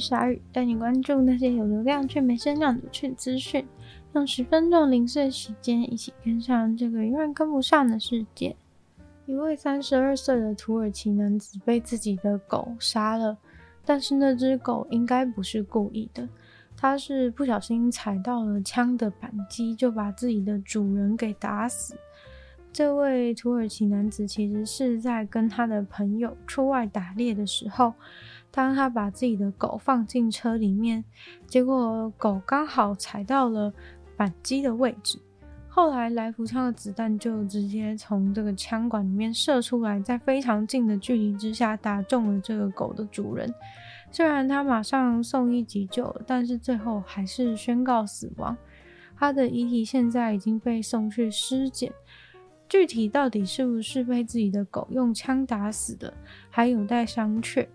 鲨鱼，带你关注那些有流量却没声量的趣资讯，用十分钟零碎时间，一起跟上这个永远跟不上的世界。一位三十二岁的土耳其男子被自己的狗杀了，但是那只狗应该不是故意的，他是不小心踩到了枪的扳机，就把自己的主人给打死。这位土耳其男子其实是在跟他的朋友出外打猎的时候，当他把自己的狗放进车里面，结果狗刚好踩到了扳机的位置。后来来福枪的子弹就直接从这个枪管里面射出来，在非常近的距离之下打中了这个狗的主人。虽然他马上送医急救，但是最后还是宣告死亡。他的遗体现在已经被送去尸检，具体到底是不是被自己的狗用枪打死的，还有待商榷。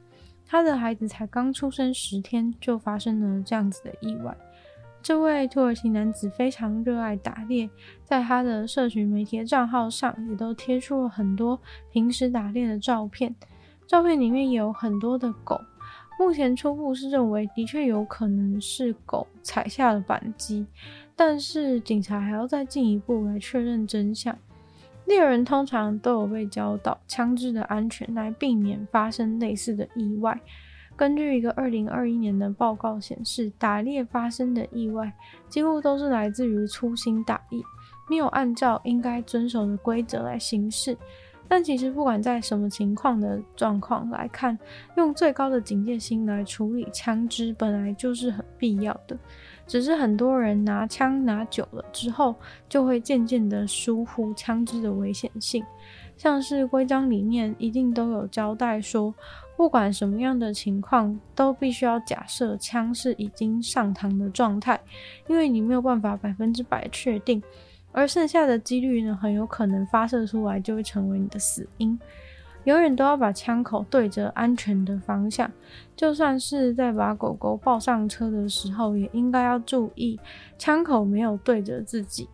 他的孩子才刚出生十天，就发生了这样子的意外。这位土耳其男子非常热爱打猎，在他的社群媒体的账号上也都贴出了很多平时打猎的照片。照片里面也有很多的狗。目前初步是认为，的确有可能是狗踩下了扳机，但是警察还要再进一步来确认真相。猎人通常都有被教导枪支的安全，来避免发生类似的意外。根据一个二零二一年的报告显示，打猎发生的意外几乎都是来自于粗心大意，没有按照应该遵守的规则来行事。但其实不管在什么情况的状况来看，用最高的警戒心来处理枪支本来就是很必要的。只是很多人拿枪拿久了之后，就会渐渐的疏忽枪支的危险性。像是规章里面一定都有交代说，不管什么样的情况，都必须要假设枪是已经上膛的状态，因为你没有办法百分之百确定，而剩下的几率呢，很有可能发射出来就会成为你的死因。永远都要把枪口对着安全的方向，就算是在把狗狗抱上车的时候，也应该要注意枪口没有对着自己。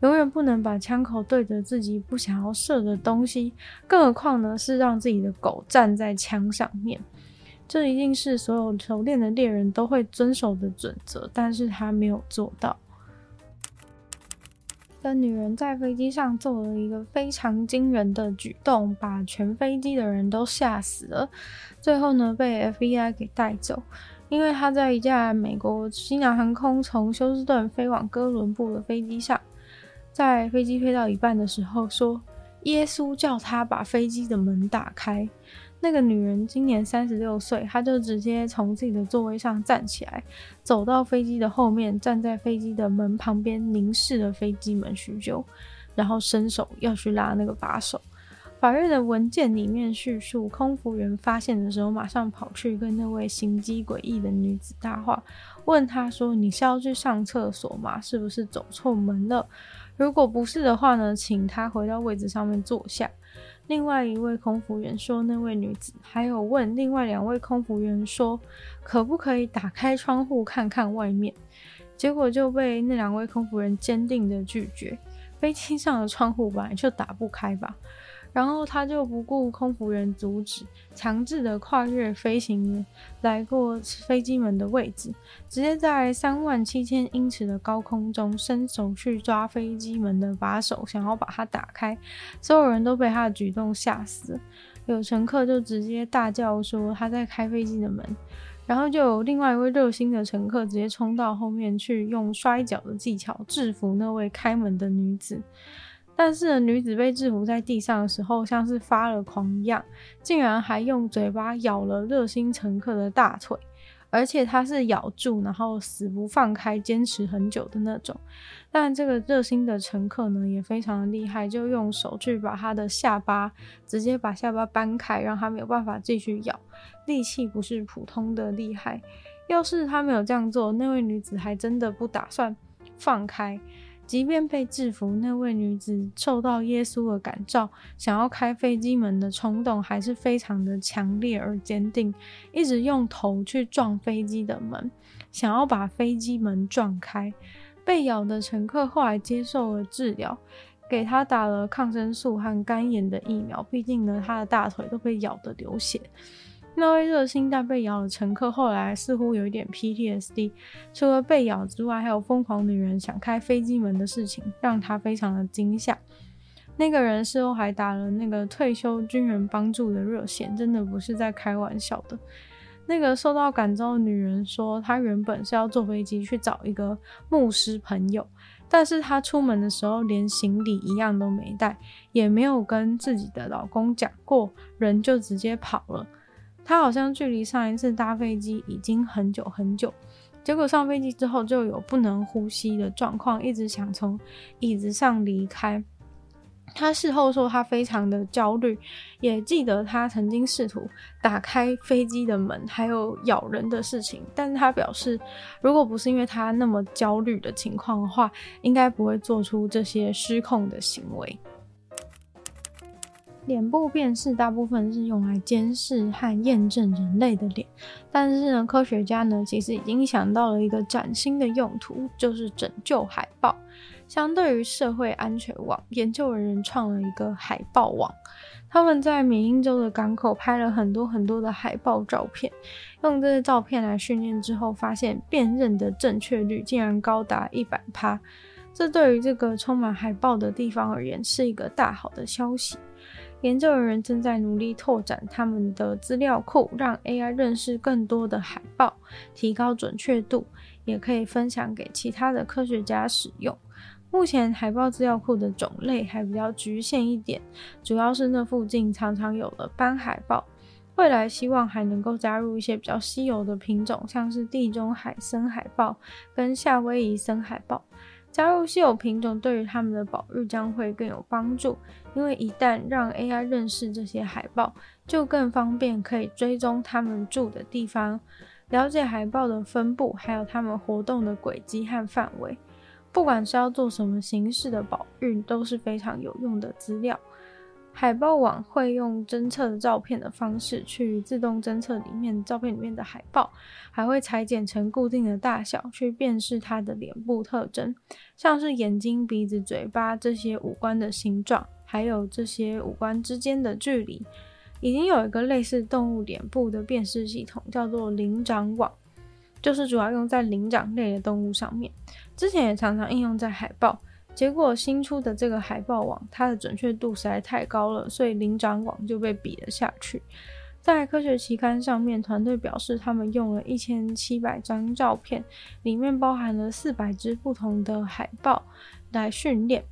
永远不能把枪口对着自己不想要射的东西，更何况呢是让自己的狗站在枪上面。这一定是所有熟练的猎人都会遵守的准则，但是他没有做到。女人在飞机上做了一个非常惊人的举动，把全飞机的人都吓死了。最后呢，被 FBI 给带走，因为她在一架美国西南航空从休斯顿飞往哥伦布的飞机上。在飞机飞到一半的时候，说耶稣叫他把飞机的门打开。那个女人今年三十六岁，她就直接从自己的座位上站起来，走到飞机的后面，站在飞机的门旁边，凝视了飞机门许久，然后伸手要去拉那个把手。法院的文件里面叙述，空服员发现的时候，马上跑去跟那位行迹诡异的女子搭话，问她说：“你是要去上厕所吗？是不是走错门了？”如果不是的话呢，请他回到位置上面坐下。另外一位空服员说，那位女子还有问另外两位空服员说，可不可以打开窗户看看外面？结果就被那两位空服员坚定的拒绝。飞机上的窗户本来就打不开吧。然后他就不顾空服员阻止，强制的跨越飞行员来过飞机门的位置，直接在三万七千英尺的高空中伸手去抓飞机门的把手，想要把它打开。所有人都被他的举动吓死，有乘客就直接大叫说他在开飞机的门，然后就有另外一位热心的乘客直接冲到后面去，用摔跤的技巧制服那位开门的女子。但是，女子被制服在地上的时候，像是发了狂一样，竟然还用嘴巴咬了热心乘客的大腿，而且她是咬住，然后死不放开，坚持很久的那种。但这个热心的乘客呢，也非常的厉害，就用手去把他的下巴直接把下巴搬开，让他没有办法继续咬，力气不是普通的厉害。要是他没有这样做，那位女子还真的不打算放开。即便被制服，那位女子受到耶稣的感召，想要开飞机门的冲动还是非常的强烈而坚定，一直用头去撞飞机的门，想要把飞机门撞开。被咬的乘客后来接受了治疗，给他打了抗生素和肝炎的疫苗，毕竟呢，他的大腿都被咬得流血。那位热心但被咬的乘客后来似乎有一点 PTSD，除了被咬之外，还有疯狂女人想开飞机门的事情，让他非常的惊吓。那个人事后还打了那个退休军人帮助的热线，真的不是在开玩笑的。那个受到感召的女人说，她原本是要坐飞机去找一个牧师朋友，但是她出门的时候连行李一样都没带，也没有跟自己的老公讲过，人就直接跑了。他好像距离上一次搭飞机已经很久很久，结果上飞机之后就有不能呼吸的状况，一直想从椅子上离开。他事后说他非常的焦虑，也记得他曾经试图打开飞机的门，还有咬人的事情。但是他表示，如果不是因为他那么焦虑的情况的话，应该不会做出这些失控的行为。脸部辨识大部分是用来监视和验证人类的脸，但是呢，科学家呢其实已经想到了一个崭新的用途，就是拯救海豹。相对于社会安全网，研究人员创了一个海豹网。他们在缅因州的港口拍了很多很多的海豹照片，用这些照片来训练之后，发现辨认的正确率竟然高达一百趴。这对于这个充满海豹的地方而言，是一个大好的消息。研究人员正在努力拓展他们的资料库，让 AI 认识更多的海豹，提高准确度，也可以分享给其他的科学家使用。目前海豹资料库的种类还比较局限一点，主要是那附近常常有了斑海豹。未来希望还能够加入一些比较稀有的品种，像是地中海深海豹跟夏威夷深海豹。加入稀有品种对于他们的保育将会更有帮助，因为一旦让 AI 认识这些海豹，就更方便可以追踪他们住的地方，了解海豹的分布，还有它们活动的轨迹和范围。不管是要做什么形式的保育，都是非常有用的资料。海豹网会用侦测的照片的方式去自动侦测里面照片里面的海豹，还会裁剪成固定的大小去辨识它的脸部特征，像是眼睛、鼻子、嘴巴这些五官的形状，还有这些五官之间的距离。已经有一个类似动物脸部的辨识系统，叫做灵长网，就是主要用在灵长类的动物上面。之前也常常应用在海豹。结果新出的这个海豹网，它的准确度实在太高了，所以灵长网就被比了下去。在科学期刊上面，团队表示他们用了一千七百张照片，里面包含了四百只不同的海豹来训练。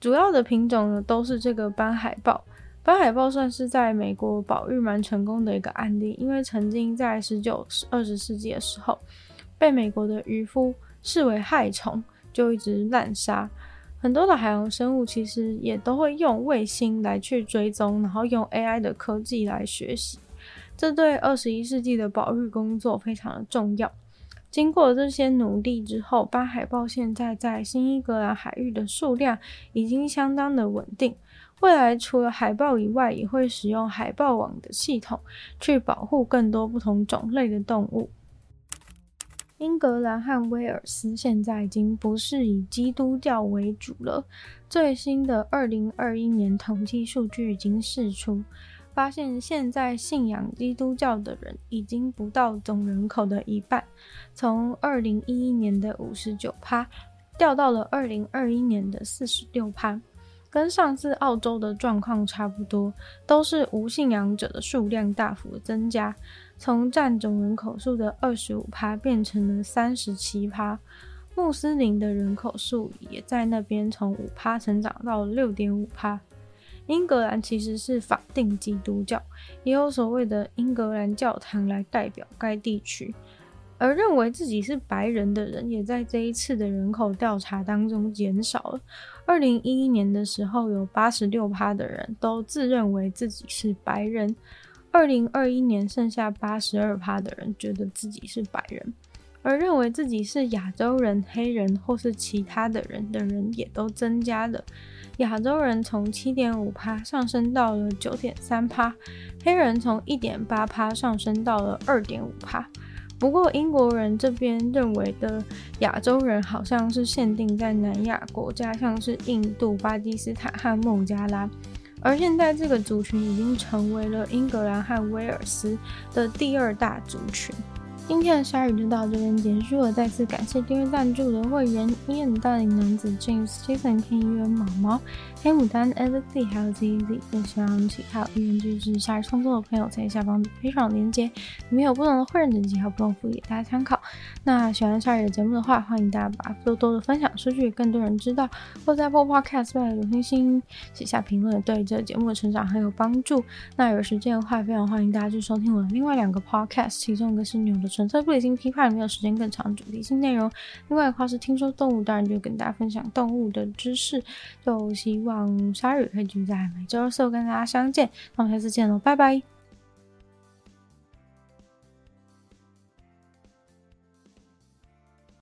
主要的品种呢都是这个斑海豹。斑海豹算是在美国保育蛮成功的一个案例，因为曾经在十九、二十世纪的时候，被美国的渔夫视为害虫，就一直滥杀。很多的海洋生物其实也都会用卫星来去追踪，然后用 AI 的科技来学习，这对二十一世纪的保育工作非常的重要。经过这些努力之后，斑海豹现在在新英格兰海域的数量已经相当的稳定。未来除了海豹以外，也会使用海豹网的系统去保护更多不同种类的动物。英格兰和威尔斯现在已经不是以基督教为主了。最新的二零二一年统计数据已经释出，发现现在信仰基督教的人已经不到总人口的一半，从二零一一年的五十九趴掉到了二零二一年的四十六趴，跟上次澳洲的状况差不多，都是无信仰者的数量大幅增加。从占总人口数的二十五趴变成了三十七趴，穆斯林的人口数也在那边从五趴成长到六点五趴。英格兰其实是法定基督教，也有所谓的英格兰教堂来代表该地区。而认为自己是白人的人，也在这一次的人口调查当中减少了。二零一一年的时候，有八十六趴的人都自认为自己是白人；二零二一年，剩下八十二趴的人觉得自己是白人，而认为自己是亚洲人、黑人或是其他的人的人也都增加了。亚洲人从七点五趴上升到了九点三趴，黑人从一点八趴上升到了二点五趴。不过，英国人这边认为的亚洲人好像是限定在南亚国家，像是印度、巴基斯坦和孟加拉。而现在这个族群已经成为了英格兰和威尔斯的第二大族群。今天的鲨语就到这边结束了，再次感谢订阅赞助的会员：Ian 大龄男子 James、Jason、Ken、U、毛毛、黑牡丹、Alex、还有 ZZ。更希望其他有意愿支持鲨鱼创作的朋友，在下方的非常链接里面有不同的会员等级，和不同福利大家参考。那喜欢鲨鱼的节目的话，欢迎大家把多多的分享出去，更多人知道。或在 Apple Podcast 外留星星、写下评论，对这节目的成长很有帮助。那有时间的话，非常欢迎大家去收听我的另外两个 Podcast，其中一个是牛的。纯粹不理性批判，没有时间更长主题性内容。另外的话是听说动物，当然就跟大家分享动物的知识。就希望鲨鱼可以继续在每周四跟大家相见。那我们下次见喽，拜拜。